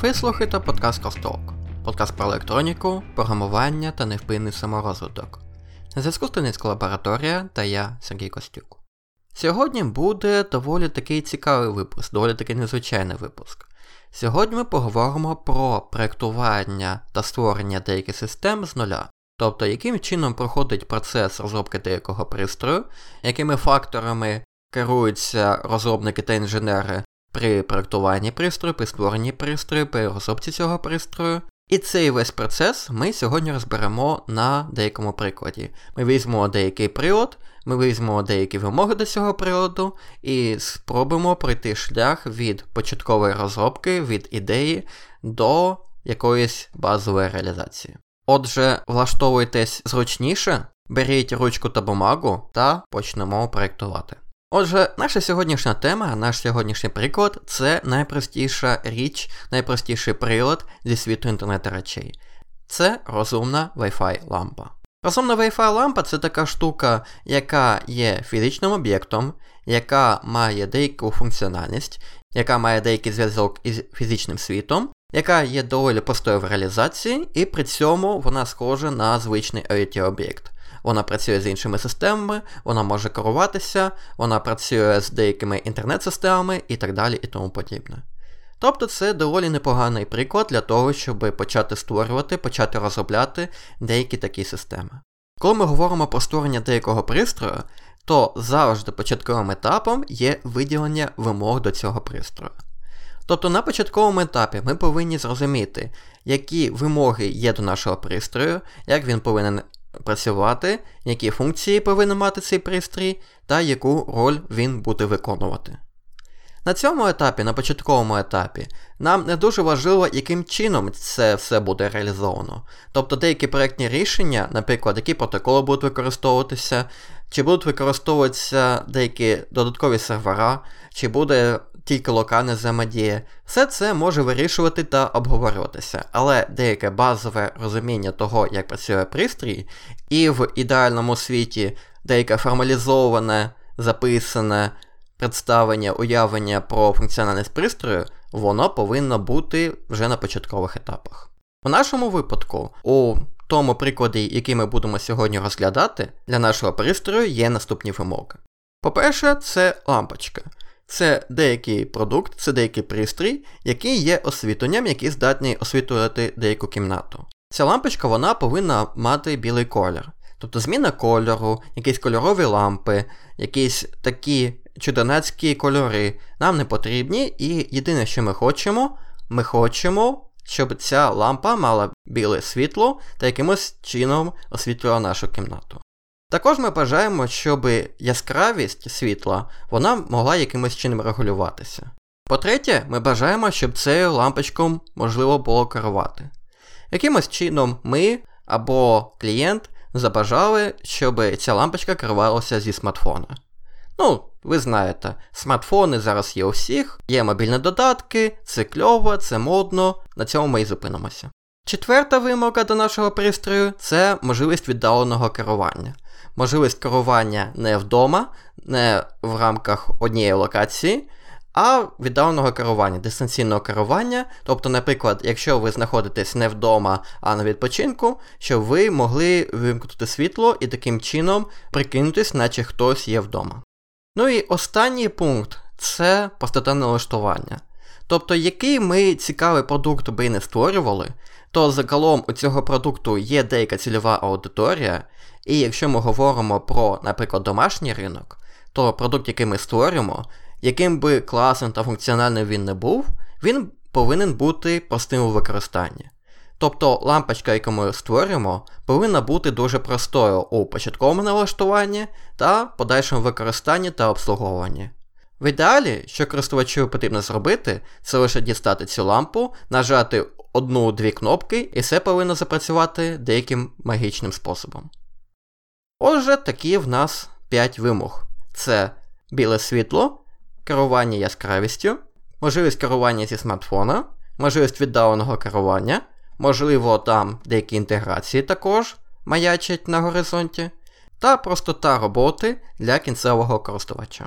Ви слухаєте подкаст Костолк, подкаст про електроніку, програмування та невпинний саморозвиток. На зв'язку Студентська лабораторія та я, Сергій Костюк. Сьогодні буде доволі такий цікавий випуск, доволі такий незвичайний випуск. Сьогодні ми поговоримо про проєктування та створення деяких систем з нуля, тобто яким чином проходить процес розробки деякого пристрою, якими факторами керуються розробники та інженери при проєктуванні пристрою, при створенні пристрою, при розробці цього пристрою. І цей весь процес ми сьогодні розберемо на деякому прикладі. Ми візьмемо деякий прилад, ми візьмемо деякі вимоги до цього приладу і спробуємо пройти шлях від початкової розробки, від ідеї до якоїсь базової реалізації. Отже, влаштовуйтесь зручніше, беріть ручку та бумагу та почнемо проєктувати. Отже, наша сьогоднішня тема, наш сьогоднішній приклад це найпростіша річ, найпростіший прилад зі світу інтернету речей. Це розумна Wi-Fi лампа. Розумна Wi-Fi лампа це така штука, яка є фізичним об'єктом, яка має деяку функціональність, яка має деякий зв'язок із фізичним світом, яка є доволі простою в реалізації, і при цьому вона схожа на звичний IoT-об'єкт. Вона працює з іншими системами, вона може керуватися, вона працює з деякими інтернет-системами і так далі і тому подібне. Тобто це доволі непоганий приклад для того, щоб почати створювати, почати розробляти деякі такі системи. Коли ми говоримо про створення деякого пристрою, то завжди початковим етапом є виділення вимог до цього пристрою. Тобто на початковому етапі ми повинні зрозуміти, які вимоги є до нашого пристрою, як він повинен працювати, які функції повинен мати цей пристрій, та яку роль він буде виконувати. На цьому етапі, на початковому етапі, нам не дуже важливо, яким чином це все буде реалізовано. Тобто деякі проєктні рішення, наприклад, які протоколи будуть використовуватися, чи будуть використовуватися деякі додаткові сервера, чи буде тільки локальна взаємодія, все це може вирішувати та обговорюватися, але деяке базове розуміння того, як працює пристрій, і в ідеальному світі деяке формалізоване, записане представлення, уявлення про функціональність пристрою, воно повинно бути вже на початкових етапах. У нашому випадку, у тому прикладі, який ми будемо сьогодні розглядати, для нашого пристрою є наступні вимоги. По-перше, це лампочка. Це деякий продукт, це деякий пристрій, який є освітленням, який здатний освітлювати деяку кімнату. Ця лампочка вона повинна мати білий колір. Тобто зміна кольору, якісь кольорові лампи, якісь такі чудернацькі кольори нам не потрібні, і єдине, що ми хочемо, ми хочемо, щоб ця лампа мала біле світло та якимось чином освітлювала нашу кімнату. Також ми бажаємо, щоб яскравість світла вона могла якимось чином регулюватися. По-третє, ми бажаємо, щоб цією лампочкою можливо було керувати. Якимось чином ми або клієнт забажали, щоб ця лампочка керувалася зі смартфона. Ну, ви знаєте, смартфони зараз є у всіх, є мобільні додатки, це кльово, це модно, на цьому ми і зупинимося. Четверта вимога до нашого пристрою це можливість віддаленого керування. Можливість керування не вдома, не в рамках однієї локації, а віддаленого керування, дистанційного керування. Тобто, наприклад, якщо ви знаходитесь не вдома, а на відпочинку, щоб ви могли вимкнути світло і таким чином прикинутись, наче хтось є вдома. Ну і останній пункт це простота налаштування. Тобто, який ми цікавий продукт би не створювали, то загалом у цього продукту є деяка цільова аудиторія, і якщо ми говоримо про, наприклад, домашній ринок, то продукт, який ми створюємо, яким би класним та функціональним він не був, він повинен бути простим у використанні. Тобто лампочка, яку ми створюємо, повинна бути дуже простою у початковому налаштуванні та подальшому використанні та обслуговуванні. В ідеалі, що користувачу потрібно зробити, це лише дістати цю лампу, нажати одну-дві кнопки, і все повинно запрацювати деяким магічним способом. Отже, такі в нас 5 вимог: це біле світло, керування яскравістю, можливість керування зі смартфона, можливість віддаленого керування. Можливо, там деякі інтеграції також маячать на горизонті, та простота роботи для кінцевого користувача.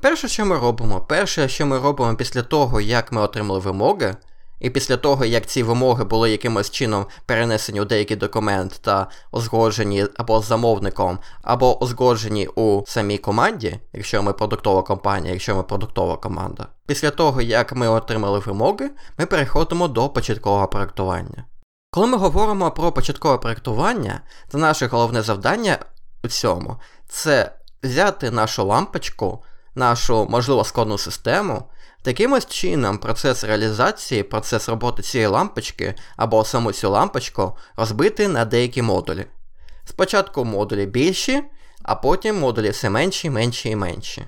Перше, що ми робимо, перше, що ми робимо після того, як ми отримали вимоги, І після того, як ці вимоги були якимось чином перенесені у деякий документ та узгоджені або замовником, або узгоджені у самій команді, якщо ми продуктова компанія, якщо ми продуктова команда, після того, як ми отримали вимоги, ми переходимо до початкового проектування. Коли ми говоримо про початкове проектування, то наше головне завдання у цьому це взяти нашу лампочку, нашу можливо складну систему. Таким чином, процес реалізації, процес роботи цієї лампочки або саму цю лампочку розбити на деякі модулі. Спочатку модулі більші, а потім модулі все менші, менші і менші.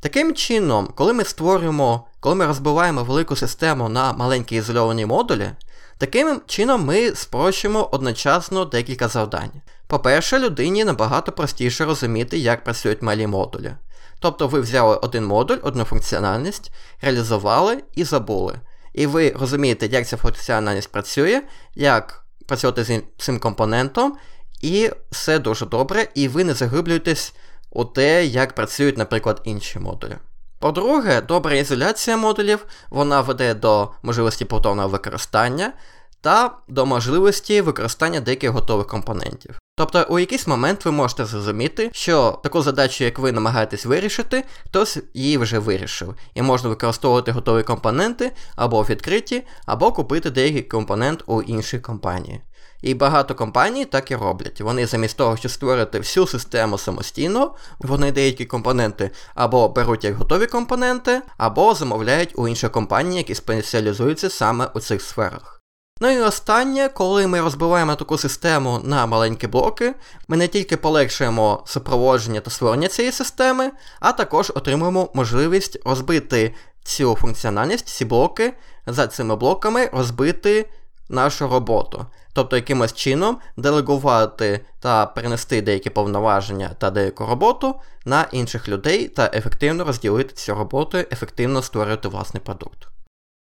Таким чином, коли ми створюємо, коли ми розбиваємо велику систему на маленькі ізольовані модулі, таким чином ми спрощуємо одночасно декілька завдань. По-перше, людині набагато простіше розуміти, як працюють малі модулі. Тобто ви взяли один модуль, одну функціональність, реалізували і забули. І ви розумієте, як ця функціональність працює, як працювати з цим компонентом, і все дуже добре, і ви не заглиблюєтесь у те, як працюють, наприклад, інші модулі. По-друге, добра ізоляція модулів вона веде до можливості повторного використання та до можливості використання деяких готових компонентів. Тобто у якийсь момент ви можете зрозуміти, що таку задачу, як ви намагаєтесь вирішити, хтось її вже вирішив, і можна використовувати готові компоненти або відкриті, або купити деякий компонент у іншій компанії. І багато компаній так і роблять. Вони замість того, щоб створити всю систему самостійно, вони деякі компоненти або беруть як готові компоненти, або замовляють у інших компаній, які спеціалізуються саме у цих сферах. Ну і останнє, коли ми розбиваємо таку систему на маленькі блоки, ми не тільки полегшуємо супроводження та створення цієї системи, а також отримуємо можливість розбити цю функціональність, ці блоки, за цими блоками розбити нашу роботу. Тобто якимось чином делегувати та перенести деякі повноваження та деяку роботу на інших людей та ефективно розділити цю роботу, ефективно створити власний продукт.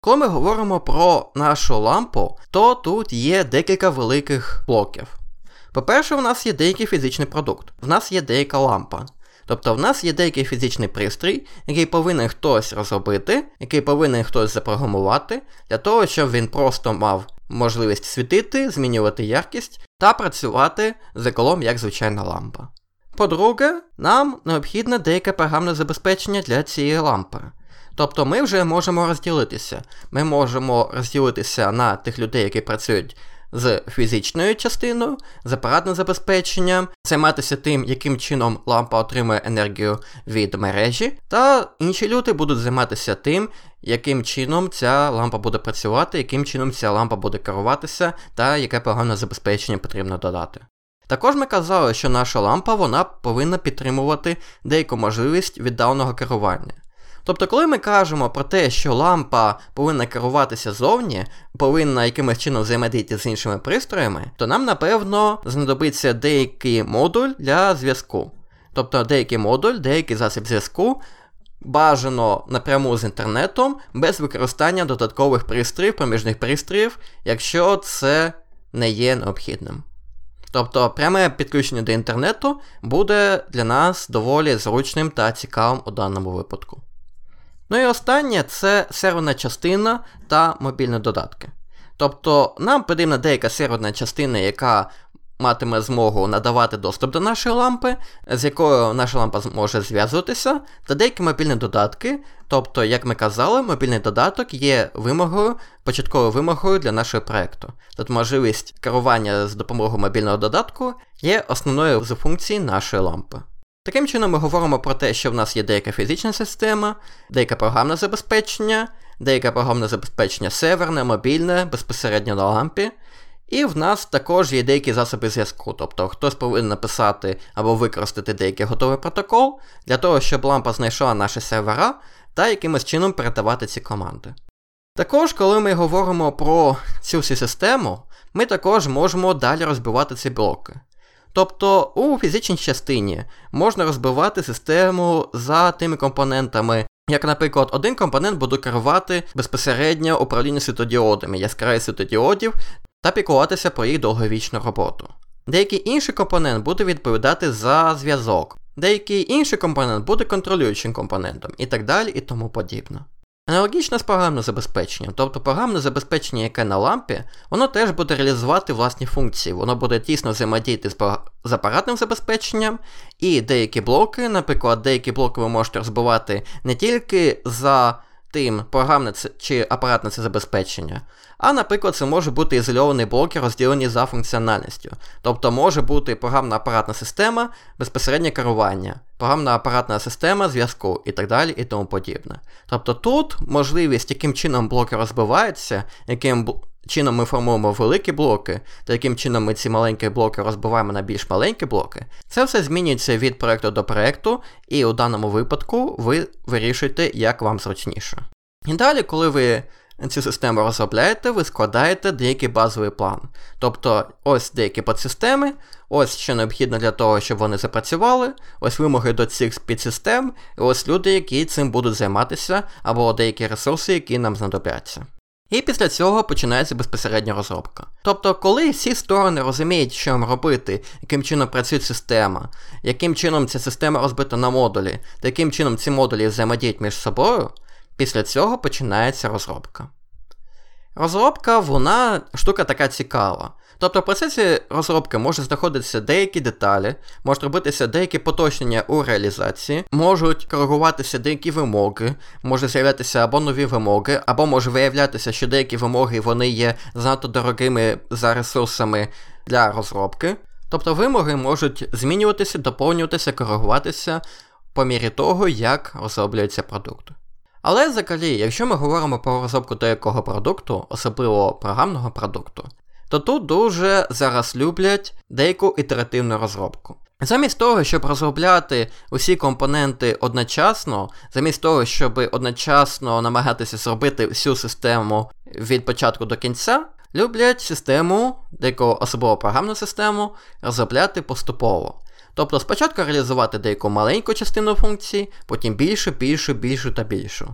Коли ми говоримо про нашу лампу, то тут є декілька великих блоків. По-перше, в нас є деякий фізичний продукт, в нас є деяка лампа. Тобто в нас є деякий фізичний пристрій, який повинен хтось розробити, який повинен хтось запрограмувати, для того, щоб він просто мав можливість світити, змінювати яркість та працювати з еколом як звичайна лампа. По-друге, нам необхідне деяке програмне забезпечення для цієї лампи. Тобто ми вже можемо розділитися. Ми можемо розділитися на тих людей, які працюють з фізичною частиною, з апаратним забезпеченням, займатися тим, яким чином лампа отримує енергію від мережі, та інші люди будуть займатися тим, яким чином ця лампа буде працювати, яким чином ця лампа буде керуватися, та яке програмне забезпечення потрібно додати. Також ми казали, що наша лампа вона повинна підтримувати деяку можливість віддаленого керування. Тобто, коли ми кажемо про те, що лампа повинна керуватися зовні, повинна якимось чином взаємодіяти з іншими пристроями, то нам, напевно, знадобиться деякий модуль для зв'язку. Тобто деякий модуль, деякий засіб зв'язку. Бажано напряму з інтернетом без використання додаткових пристроїв, проміжних пристроїв, якщо це не є необхідним. Тобто пряме підключення до інтернету буде для нас доволі зручним та цікавим у даному випадку. Ну і останнє це серверна частина та мобільні додатки. Тобто нам потрібна деяка серверна частина, яка матиме змогу надавати доступ до нашої лампи, з якою наша лампа зможе зв'язуватися, та деякі мобільні додатки. Тобто, як ми казали, мобільний додаток є вимогою, початковою вимогою для нашого проєкту. Тобто можливість керування з допомогою мобільного додатку є основною з функцій нашої лампи. Таким чином, ми говоримо про те, що в нас є деяка фізична система, деяке програмне забезпечення, деяке програмне забезпечення северне, мобільне, безпосередньо на лампі. І в нас також є деякі засоби зв'язку, тобто хтось повинен написати або використати деякий готовий протокол для того, щоб лампа знайшла наші сервера та якимось чином передавати ці команди. Також, коли ми говоримо про цю всю систему, ми також можемо далі розбивати ці блоки. Тобто у фізичній частині можна розбивати систему за тими компонентами. Як, наприклад, один компонент буде керувати безпосередньо управління світодіодами, яскраві світодіодів та пікуватися про їх довговічну роботу. Деякий інший компонент буде відповідати за зв'язок, деякий інший компонент буде контролюючим компонентом і так далі і тому подібне. Аналогічно з програмним забезпеченням, тобто програмне забезпечення, яке на лампі, воно теж буде реалізувати власні функції, воно буде тісно взаємодіяти з апаратним забезпеченням, і деякі блоки, наприклад, деякі блоки ви можете розбивати не тільки за тим програмне чи апаратне це забезпечення. А, наприклад, це може бути ізольовані блоки, розділені за функціональністю. Тобто може бути програмна апаратна система, безпосереднє керування, програмна апаратна система зв'язку і так далі і тому подібне. Тобто тут можливість, яким чином блоки розбиваються, яким чином ми формуємо великі блоки, та яким чином ми ці маленькі блоки розбиваємо на більш маленькі блоки, це все змінюється від проекту до проекту, і у даному випадку ви вирішуєте, як вам зручніше. І далі, коли ви цю систему розробляєте, ви складаєте деякий базовий план. Тобто ось деякі подсистеми, ось що необхідно для того, щоб вони запрацювали, ось вимоги до цих підсистем, і ось люди, які цим будуть займатися, або деякі ресурси, які нам знадобляться. І після цього починається безпосередня розробка. Тобто, коли всі сторони розуміють, що їм робити, яким чином працює система, яким чином ця система розбита на модулі, та яким чином ці модулі взаємодіють між собою, після цього починається розробка. Розробка, вона штука така цікава. Тобто в процесі розробки можуть знаходитися деякі деталі, можуть робитися деякі поточнення у реалізації, можуть коригуватися деякі вимоги, може з'являтися або нові вимоги, або може виявлятися, що деякі вимоги вони є занадто дорогими за ресурсами для розробки. Тобто вимоги можуть змінюватися, доповнюватися, коригуватися по мірі того, як розроблюється продукт. Але взагалі, якщо ми говоримо про розробку деякого продукту, особливо програмного продукту, то тут дуже зараз люблять деяку ітеративну розробку. Замість того, щоб розробляти усі компоненти одночасно, замість того, щоб одночасно намагатися зробити всю систему від початку до кінця, люблять систему, деяку особливо програмну систему, розробляти поступово. Тобто спочатку реалізувати деяку маленьку частину функції, потім більшу, більшу, більшу та більшу.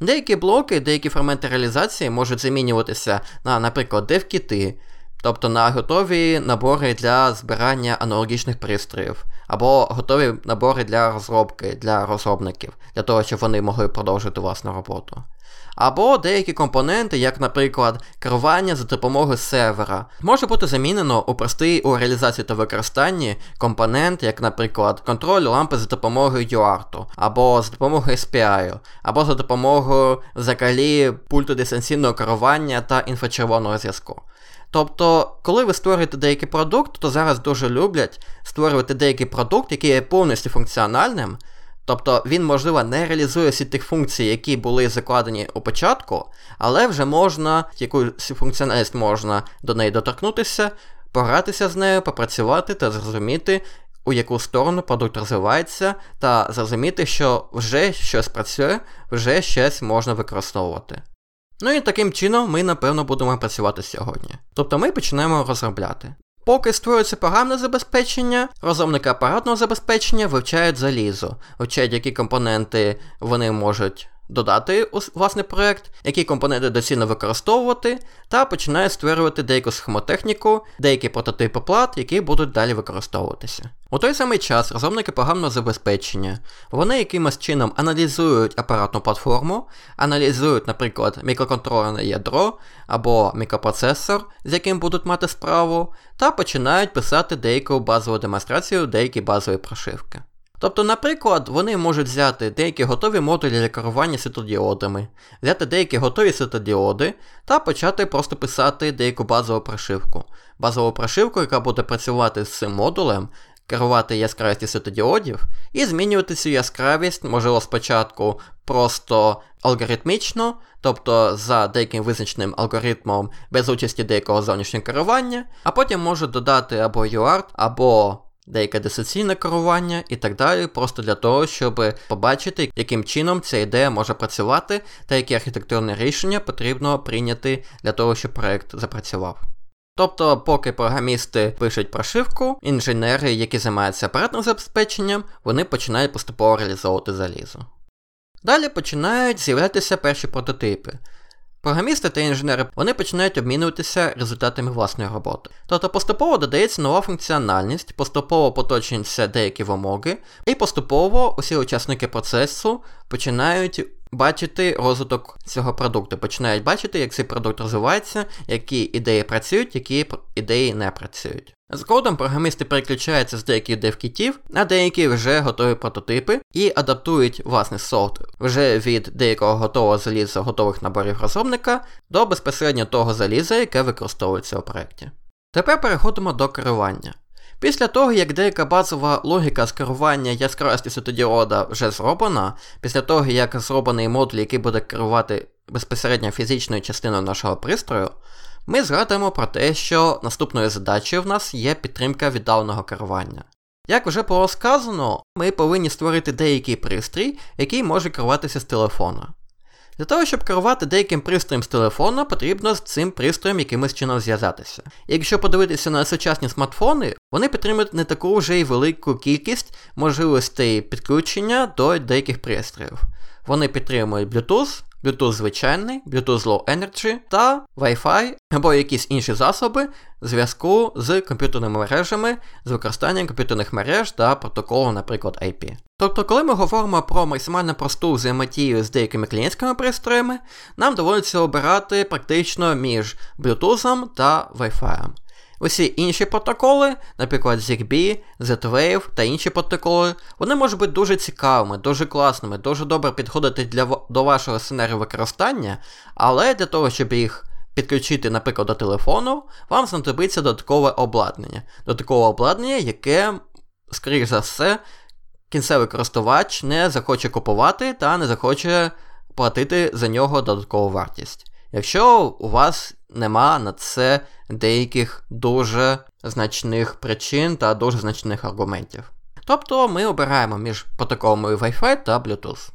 Деякі блоки, деякі фрагменти реалізації можуть замінюватися на, наприклад, дев-кіти, тобто на готові набори для збирання аналогічних пристроїв, або готові набори для розробки для розробників, для того, щоб вони могли продовжити власну роботу. Або деякі компоненти, як, наприклад, керування за допомогою сервера, може бути замінено у простий у реалізації та використанні компонент, як, наприклад, контроль лампи за допомогою UART, або за допомогою SPI, або за допомогою взагалі пульту дистанційного керування та інфрачервоного зв'язку. Тобто, коли ви створюєте деякий продукт, то зараз дуже люблять створювати деякий продукт, який є повністю функціональним. Тобто він, можливо, не реалізує всі тих функцій, які були закладені у початку, але вже можна, якусь функціональність можна до неї доторкнутися, погратися з нею, попрацювати та зрозуміти, у яку сторону продукт розвивається, та зрозуміти, що вже щось працює, вже щось можна використовувати. Ну і таким чином ми, напевно, будемо працювати сьогодні. Тобто ми починаємо розробляти. Поки створюється програмне забезпечення, розробники апаратного забезпечення вивчають залізо, вивчають, які компоненти вони можуть додати власний проект, які компоненти доцільно використовувати, та починає створювати деяку схемотехніку, деякі прототипи плат, які будуть далі використовуватися. У той самий час розробники програмного забезпечення, вони якимось чином аналізують апаратну платформу, аналізують, наприклад, мікроконтрольне ядро або мікропроцесор, з яким будуть мати справу, та починають писати деяку базову демонстрацію, деякі базові прошивки. Тобто, наприклад, вони можуть взяти деякі готові модулі для керування світодіодами, взяти деякі готові світодіоди та почати просто писати деяку базову прошивку. Базову прошивку, яка буде працювати з цим модулем, керувати яскравістю світодіодів і змінювати цю яскравість, можливо, спочатку просто алгоритмічно, тобто за деяким визначеним алгоритмом без участі деякого зовнішнього керування, а потім може додати або UART, або деяке дисоційне керування і так далі, просто для того, щоб побачити, яким чином ця ідея може працювати та які архітектурне рішення потрібно прийняти для того, щоб проект запрацював. Тобто, поки програмісти пишуть прошивку, інженери, які займаються апаратним забезпеченням, вони починають поступово реалізовувати залізо. Далі починають з'являтися перші прототипи. Програмісти та інженери вони починають обмінюватися результатами власної роботи. Тобто поступово додається нова функціональність, поступово поточуються деякі вимоги, і поступово усі учасники процесу починають бачити розвиток цього продукту, починають бачити, як цей продукт розвивається, які ідеї працюють, які ідеї не працюють. Згодом програмісти переключаються з деяких девкітів на деякі вже готові прототипи і адаптують власний софт вже від деякого готового заліза готових наборів розробника до безпосередньо того заліза, яке використовується у проєкті. Тепер переходимо до керування. Після того, як деяка базова логіка з керування яскравості світодіода вже зроблена, після того, як зроблений модуль, який буде керувати безпосередньо фізичною частиною нашого пристрою, ми згадуємо про те, що наступною задачею в нас є підтримка віддаленого керування. Як вже було сказано, ми повинні створити деякий пристрій, який може керуватися з телефона. Для того, щоб керувати деяким пристроєм з телефона, потрібно з цим пристроєм якимось чином зв'язатися. І якщо подивитися на сучасні смартфони, вони підтримують не таку вже й велику кількість можливостей підключення до деяких пристроїв. Вони підтримують Bluetooth, Bluetooth звичайний, Bluetooth Low Energy та Wi-Fi або якісь інші засоби зв'язку з комп'ютерними мережами з використанням комп'ютерних мереж та протоколу, наприклад, IP. Тобто, коли ми говоримо про максимально просту взаємодію з деякими клієнтськими пристроями, нам доводиться обирати практично між Bluetooth та Wi-Fi. Усі інші протоколи, наприклад, ZigBee, Z-Wave та інші протоколи, вони можуть бути дуже цікавими, дуже класними, дуже добре підходити для, до вашого сценарію використання, але для того, щоб їх підключити, наприклад, до телефону, вам знадобиться додаткове обладнання. Додаткове обладнання, яке, скоріш за все, кінцевий користувач не захоче купувати та не захоче платити за нього додаткову вартість. Якщо у вас нема на це деяких дуже значних причин та дуже значних аргументів. Тобто ми обираємо між протоколами Wi-Fi та Bluetooth.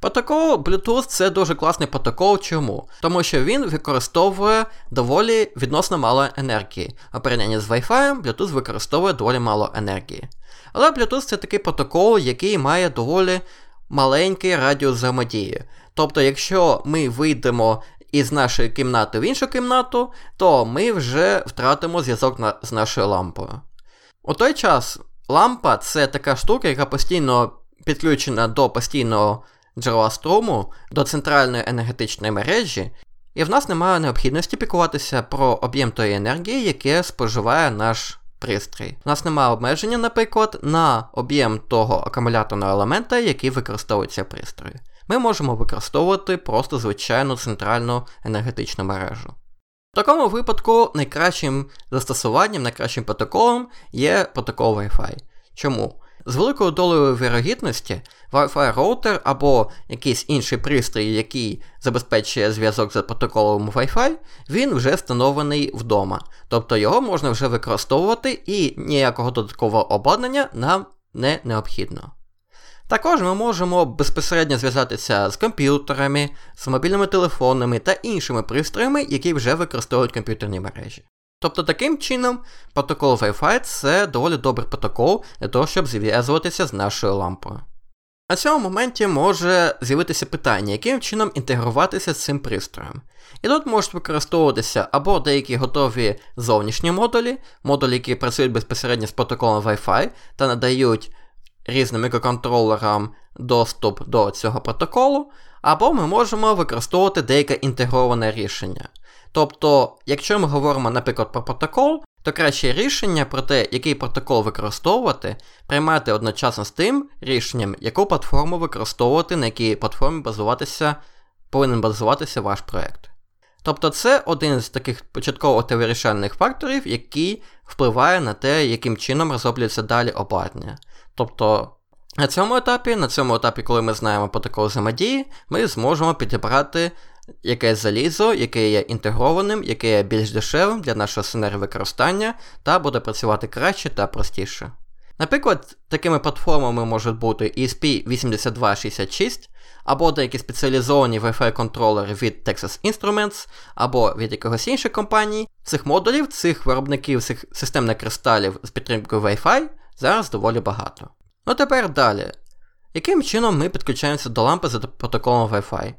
Протокол Bluetooth це дуже класний протокол. Чому? Тому що він використовує доволі відносно мало енергії. А порівнянні з Wi-Fi, Bluetooth використовує доволі мало енергії. Але Bluetooth це такий протокол, який має доволі маленький радіус взаємодії. Тобто, якщо ми вийдемо із нашої кімнати в іншу кімнату, то ми вже втратимо зв'язок на, з нашою лампою. У той час лампа це така штука, яка постійно підключена до постійного джерела струму, до центральної енергетичної мережі, і в нас немає необхідності пікуватися про об'єм тої енергії, яке споживає наш пристрій. У нас немає обмеження, наприклад, на об'єм того акумуляторного елемента, який використовується в пристрої ми можемо використовувати просто звичайну центральну енергетичну мережу. В такому випадку найкращим застосуванням, найкращим протоколом є протокол Wi-Fi. Чому? З великою долею вірогідності Wi-Fi роутер або якийсь інший пристрій, який забезпечує зв'язок з протоколом Wi-Fi, він вже встановлений вдома. Тобто його можна вже використовувати і ніякого додаткового обладнання нам не необхідно. Також ми можемо безпосередньо зв'язатися з комп'ютерами, з мобільними телефонами та іншими пристроями, які вже використовують комп'ютерні мережі. Тобто таким чином протокол Wi-Fi це доволі добрий протокол для того, щоб зв'язуватися з нашою лампою. На цьому моменті може з'явитися питання, яким чином інтегруватися з цим пристроєм. І тут можуть використовуватися або деякі готові зовнішні модулі, модулі, які працюють безпосередньо з протоколом Wi-Fi та надають різним мікроконтролерам доступ до цього протоколу, або ми можемо використовувати деяке інтегроване рішення. Тобто, якщо ми говоримо, наприклад, про протокол, то краще рішення про те, який протокол використовувати, приймати одночасно з тим рішенням, яку платформу використовувати, на якій платформі базуватися, повинен базуватися ваш проєкт. Тобто це один з таких початково вирішальних факторів, який впливає на те, яким чином розроблюється далі обладнання. Тобто на цьому етапі, на цьому етапі, коли ми знаємо протокол взаємодії, ми зможемо підібрати якесь залізо, яке є інтегрованим, яке є більш дешевим для нашого сценарію використання, та буде працювати краще та простіше. Наприклад, такими платформами можуть бути ESP8266, або деякі спеціалізовані Wi-Fi контролери від Texas Instruments, або від якогось іншої компанії. Цих модулів, цих виробників, цих системних кристалів з підтримкою Wi-Fi зараз доволі багато. Ну тепер далі. Яким чином ми підключаємося до лампи за протоколом Wi-Fi?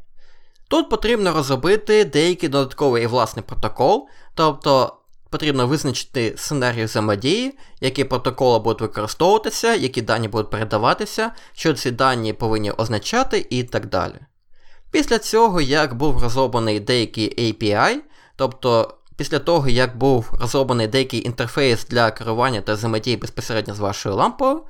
Тут потрібно розробити деякий додатковий власний протокол, тобто потрібно визначити сценарій взаємодії, які протоколи будуть використовуватися, які дані будуть передаватися, що ці дані повинні означати і так далі. Після цього, як був розроблений деякий API, тобто після того, як був розроблений деякий інтерфейс для керування та взаємодії безпосередньо з вашою лампою,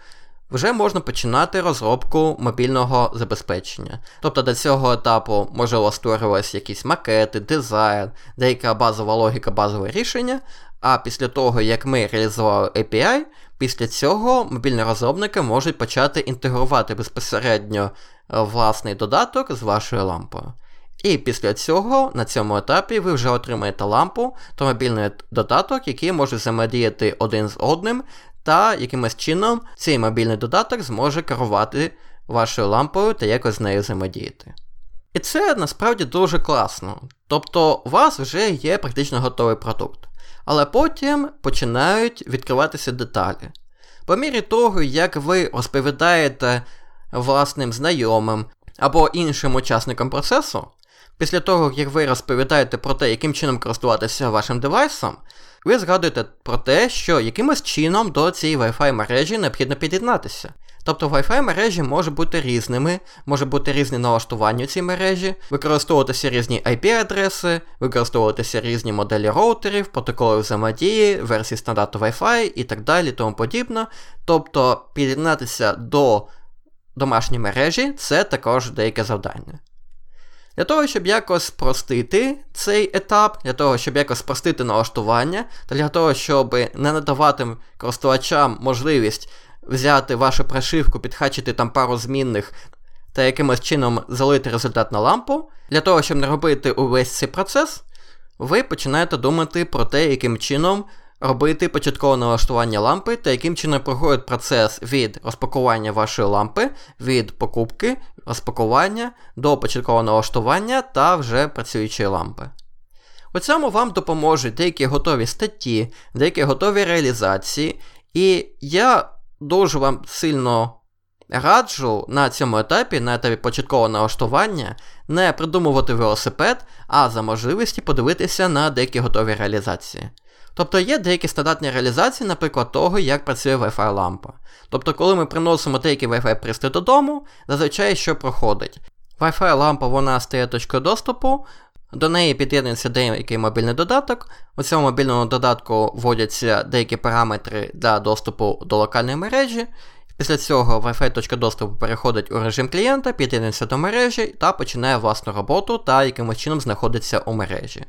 вже можна починати розробку мобільного забезпечення. Тобто до цього етапу, можливо, створювалися якісь макети, дизайн, деяка базова логіка, базове рішення. А після того, як ми реалізували API, після цього мобільні розробники можуть почати інтегрувати безпосередньо е, власний додаток з вашою лампою. І після цього на цьому етапі ви вже отримаєте лампу та мобільний додаток, який може взаємодіяти один з одним, та якимось чином цей мобільний додаток зможе керувати вашою лампою та якось з нею взаємодіяти. І це насправді дуже класно. Тобто у вас вже є практично готовий продукт. Але потім починають відкриватися деталі. По мірі того, як ви розповідаєте власним знайомим або іншим учасникам процесу, після того, як ви розповідаєте про те, яким чином користуватися вашим девайсом, ви згадуєте про те, що якимось чином до цієї Wi-Fi мережі необхідно під'єднатися. Тобто Wi-Fi мережі можуть бути різними, може бути різні налаштування цієї мережі, використовуватися різні IP-адреси, використовуватися різні моделі роутерів, протоколи взаємодії, версії стандарту Wi-Fi і так далі, тому подібне. Тобто під'єднатися до домашньої мережі це також деяке завдання. Для того, щоб якось спростити цей етап, для того, щоб якось спростити налаштування, та для того, щоб не надавати користувачам можливість взяти вашу прошивку, підхачити там пару змінних та якимось чином залити результат на лампу, для того, щоб не робити увесь цей процес, ви починаєте думати про те, яким чином робити початкове налаштування лампи та яким чином проходить процес від розпакування вашої лампи, від покупки, розпакування до початкового налаштування та вже працюючої лампи. У цьому вам допоможуть деякі готові статті, деякі готові реалізації, і я дуже вам сильно раджу на цьому етапі, на етапі початкового налаштування, не придумувати велосипед, а за можливості подивитися на деякі готові реалізації. Тобто є деякі стандартні реалізації, наприклад, того, як працює Wi-Fi лампа. Тобто, коли ми приносимо деякі Wi-Fi пристрій додому, зазвичай що проходить? Wi-Fi лампа вона стає точкою доступу, до неї під'єднується деякий мобільний додаток. У цьому мобільному додатку вводяться деякі параметри для доступу до локальної мережі. Після цього Wi-Fi точка доступу переходить у режим клієнта, під'єднується до мережі та починає власну роботу та якимось чином знаходиться у мережі.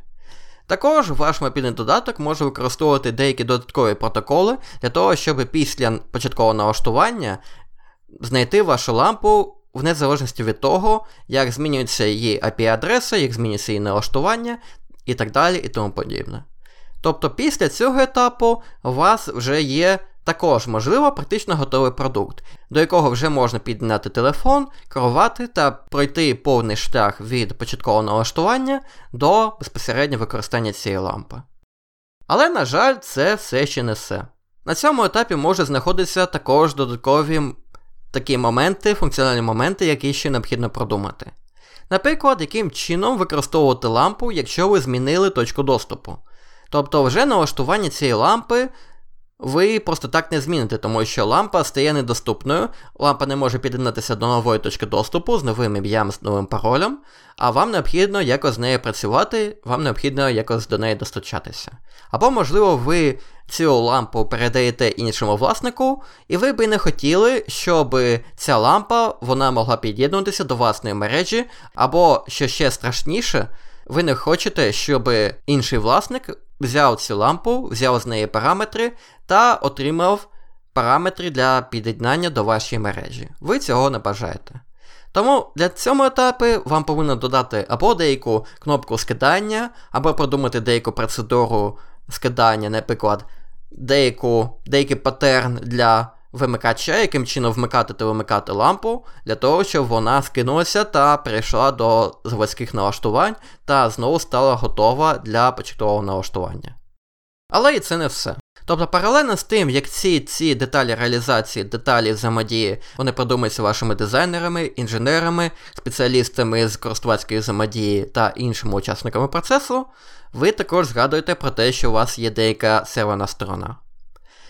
Також ваш мобільний додаток може використовувати деякі додаткові протоколи для того, щоб після початкового налаштування знайти вашу лампу в незалежності від того, як змінюється її IP-адреса, як змінюється її налаштування і так далі і тому подібне. Тобто після цього етапу у вас вже є також, можливо, практично готовий продукт, до якого вже можна підняти телефон, керувати та пройти повний шлях від початкового налаштування до безпосередньо використання цієї лампи. Але, на жаль, це все ще не все. На цьому етапі може знаходитися також додаткові такі моменти, функціональні моменти, які ще необхідно продумати. Наприклад, яким чином використовувати лампу, якщо ви змінили точку доступу. Тобто вже налаштування цієї лампи ви просто так не зміните, тому що лампа стає недоступною, лампа не може під'єднатися до нової точки доступу з новим ім'ям, з новим паролем, а вам необхідно якось з нею працювати, вам необхідно якось до неї достучатися. Або, можливо, ви цю лампу передаєте іншому власнику, і ви би не хотіли, щоб ця лампа вона могла під'єднуватися до власної мережі, або, що ще страшніше, ви не хочете, щоб інший власник взяв цю лампу, взяв з неї параметри та отримав параметри для під'єднання до вашої мережі. Ви цього не бажаєте. Тому для цього етапу вам повинно додати або деяку кнопку скидання, або продумати деяку процедуру скидання, наприклад, деяку, деякий паттерн для вимикача, яким чином вмикати та вимикати лампу, для того, щоб вона скинулася та перейшла до заводських налаштувань та знову стала готова для початкового налаштування. Але і це не все. Тобто, паралельно з тим, як ці ці деталі реалізації, деталі взаємодії, вони продумуються вашими дизайнерами, інженерами, спеціалістами з користувацької взаємодії та іншими учасниками процесу, ви також згадуєте про те, що у вас є деяка серверна сторона.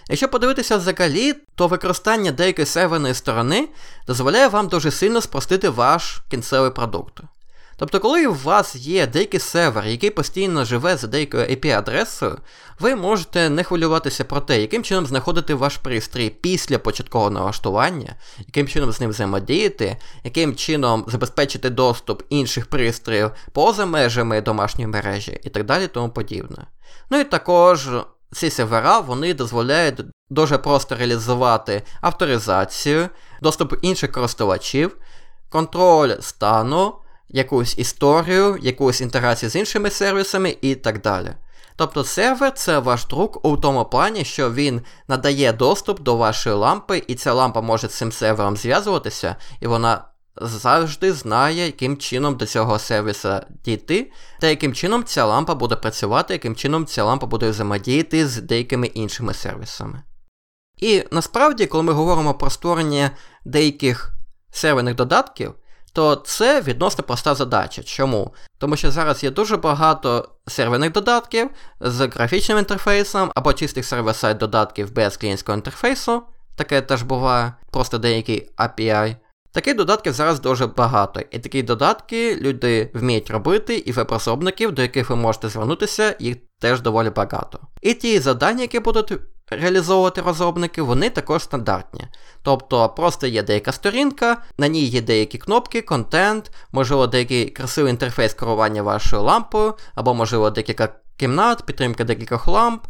Якщо подивитися взагалі, то використання деякої серверної сторони дозволяє вам дуже сильно спростити ваш кінцевий продукт. Тобто, коли у вас є деякий сервер, який постійно живе за деякою IP-адресою, ви можете не хвилюватися про те, яким чином знаходити ваш пристрій після початкового налаштування, яким чином з ним взаємодіяти, яким чином забезпечити доступ інших пристроїв поза межами домашньої мережі і так далі тому подібне. Ну і також ці сервера вони дозволяють дуже просто реалізувати авторизацію, доступ інших користувачів, контроль стану, якусь історію, якусь інтеграцію з іншими сервісами і так далі. Тобто сервер це ваш друг у тому плані, що він надає доступ до вашої лампи, і ця лампа може з цим сервером зв'язуватися, і вона завжди знає, яким чином до цього сервіса дійти, та яким чином ця лампа буде працювати, яким чином ця лампа буде взаємодіяти з деякими іншими сервісами. І насправді, коли ми говоримо про створення деяких серверних додатків, то це відносно проста задача. Чому? Тому що зараз є дуже багато серверних додатків з графічним інтерфейсом або чистих сервер-сайт додатків без клієнтського інтерфейсу, таке теж буває, просто деякий API. Таких додатків зараз дуже багато, і такі додатки люди вміють робити, і веб-розробників, до яких ви можете звернутися, їх теж доволі багато. І ті завдання, які будуть реалізовувати розробники, вони також стандартні. Тобто просто є деяка сторінка, на ній є деякі кнопки, контент, можливо, деякий красивий інтерфейс керування вашою лампою, або, можливо, декілька кімнат, підтримка декількох ламп,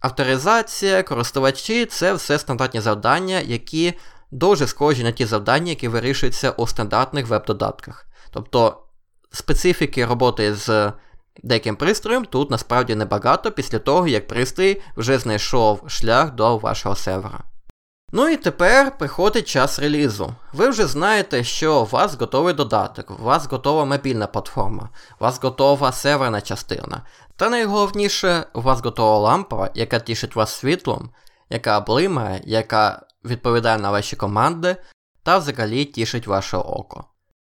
авторизація, користувачі це все стандартні завдання, які дуже схожі на ті завдання, які вирішуються у стандартних веб-додатках. Тобто специфіки роботи з деяким пристроєм тут насправді небагато після того, як пристрій вже знайшов шлях до вашого сервера. Ну і тепер приходить час релізу. Ви вже знаєте, що у вас готовий додаток, у вас готова мобільна платформа, у вас готова серверна частина. Та найголовніше, у вас готова лампа, яка тішить вас світлом, яка блимає, яка відповідає на ваші команди, та взагалі тішить ваше око.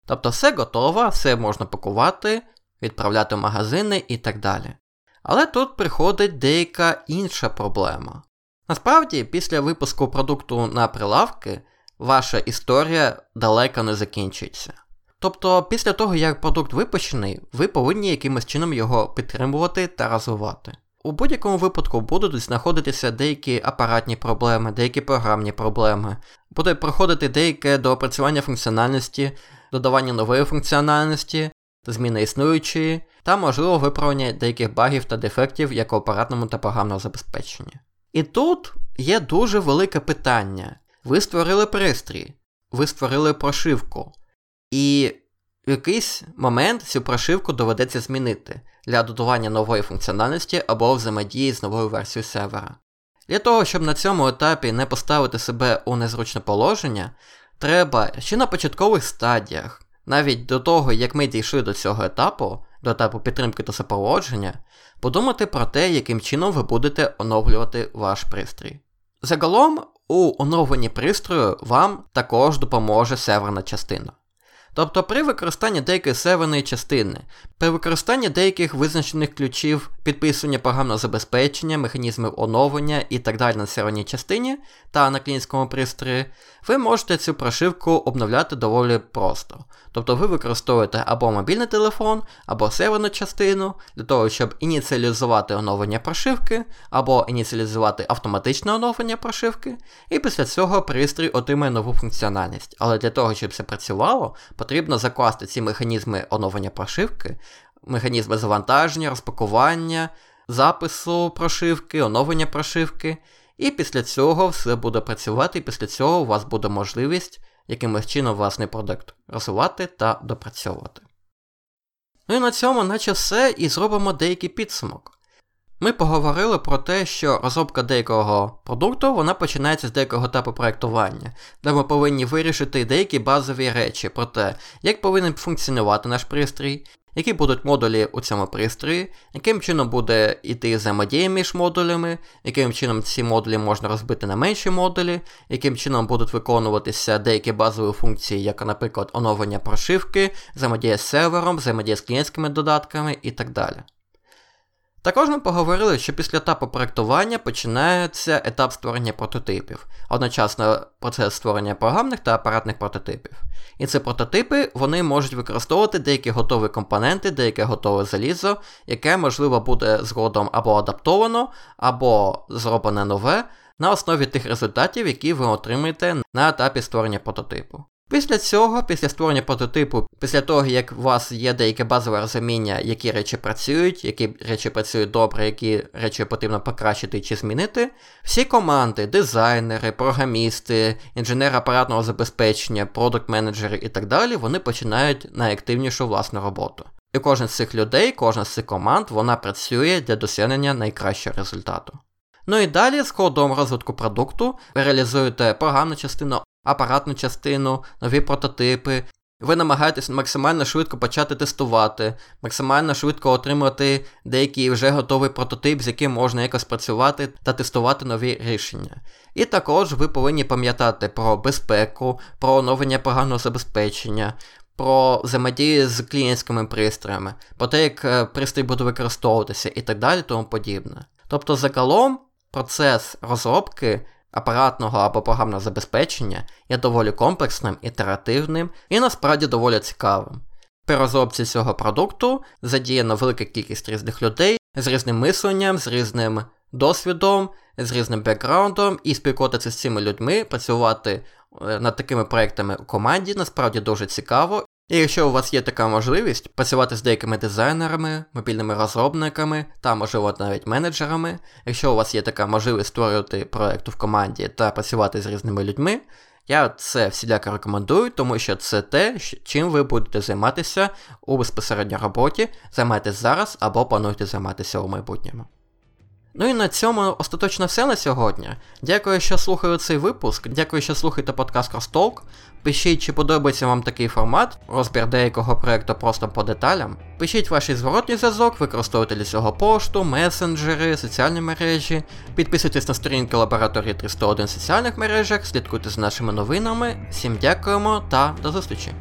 Тобто все готово, все можна пакувати, відправляти в магазини і так далі. Але тут приходить деяка інша проблема. Насправді, після випуску продукту на прилавки, ваша історія далеко не закінчиться. Тобто, після того, як продукт випущений, ви повинні якимось чином його підтримувати та розвивати. У будь-якому випадку будуть знаходитися деякі апаратні проблеми, деякі програмні проблеми, буде проходити деяке доопрацювання функціональності, додавання нової функціональності, зміни існуючої, та можливо виправлення деяких багів та дефектів як у апаратному та програмному забезпеченні. І тут є дуже велике питання. Ви створили пристрій, ви створили прошивку, і в якийсь момент цю прошивку доведеться змінити для додавання нової функціональності або взаємодії з новою версією сервера. Для того, щоб на цьому етапі не поставити себе у незручне положення, треба ще на початкових стадіях, навіть до того, як ми дійшли до цього етапу, до етапу підтримки та супроводження, подумати про те, яким чином ви будете оновлювати ваш пристрій. Загалом, у оновленні пристрою вам також допоможе серверна частина. Тобто при використанні деякої серверної частини, при використанні деяких визначених ключів підписування програмного забезпечення, механізмів оновлення і так далі на серверній частині та на клієнтському пристрої, ви можете цю прошивку обновляти доволі просто. Тобто ви використовуєте або мобільний телефон, або серверну частину для того, щоб ініціалізувати оновлення прошивки, або ініціалізувати автоматичне оновлення прошивки, і після цього пристрій отримає нову функціональність. Але для того, щоб це працювало, потрібно закласти ці механізми оновлення прошивки, механізми завантаження, розпакування, запису прошивки, оновлення прошивки. І після цього все буде працювати, і після цього у вас буде можливість якимось чином власний продукт розвивати та допрацьовувати. Ну і на цьому, наче все, і зробимо деякий підсумок. Ми поговорили про те, що розробка деякого продукту вона починається з деякого етапу проєктування, де ми повинні вирішити деякі базові речі про те, як повинен функціонувати наш пристрій, які будуть модулі у цьому пристрої, яким чином буде йти взаємодія між модулями, яким чином ці модулі можна розбити на менші модулі, яким чином будуть виконуватися деякі базові функції, як, наприклад, оновлення прошивки, взаємодія з сервером, взаємодія з клієнтськими додатками і так далі. Також ми поговорили, що після етапу проектування починається етап створення прототипів, одночасно процес створення програмних та апаратних прототипів. І ці прототипи вони можуть використовувати деякі готові компоненти, деяке готове залізо, яке, можливо, буде згодом або адаптовано, або зроблене нове на основі тих результатів, які ви отримаєте на етапі створення прототипу. Після цього, після створення прототипу, після того, як у вас є деяке базове розуміння, які речі працюють, які речі працюють добре, які речі потрібно покращити чи змінити, всі команди, дизайнери, програмісти, інженери апаратного забезпечення, продукт-менеджери і так далі, вони починають найактивнішу власну роботу. І кожен з цих людей, кожна з цих команд, вона працює для досягнення найкращого результату. Ну і далі з ходом розвитку продукту ви реалізуєте програмну частину, апаратну частину, нові прототипи. Ви намагаєтесь максимально швидко почати тестувати, максимально швидко отримати деякий вже готовий прототип, з яким можна якось працювати та тестувати нові рішення. І також ви повинні пам'ятати про безпеку, про оновлення програмного забезпечення, про взаємодію з клієнтськими пристроями, про те, як е, пристрій буде використовуватися і так далі, тому подібне. Тобто, загалом, процес розробки апаратного або програмного забезпечення є доволі комплексним, ітеративним і насправді доволі цікавим. При розробці цього продукту задіяна велика кількість різних людей з різним мисленням, з різним досвідом, з різним бекграундом, і спілкуватися з цими людьми, працювати е, над такими проектами у команді насправді дуже цікаво і якщо у вас є така можливість працювати з деякими дизайнерами, мобільними розробниками та, можливо, навіть менеджерами, якщо у вас є така можливість створювати проєкт в команді та працювати з різними людьми, я це всіляко рекомендую, тому що це те, чим ви будете займатися у безпосередньо роботі, займайтесь зараз або плануєте займатися у майбутньому. Ну і на цьому остаточно все на сьогодні. Дякую, що слухали цей випуск. Дякую, що слухаєте подкаст Кростолк. Пишіть, чи подобається вам такий формат, розбір деякого проєкту просто по деталям. Пишіть ваш зворотній зв'язок, використовуйте для цього пошту, месенджери, соціальні мережі. Підписуйтесь на сторінки лабораторії 301 в соціальних мережах, слідкуйте за нашими новинами. Всім дякуємо та до зустрічі!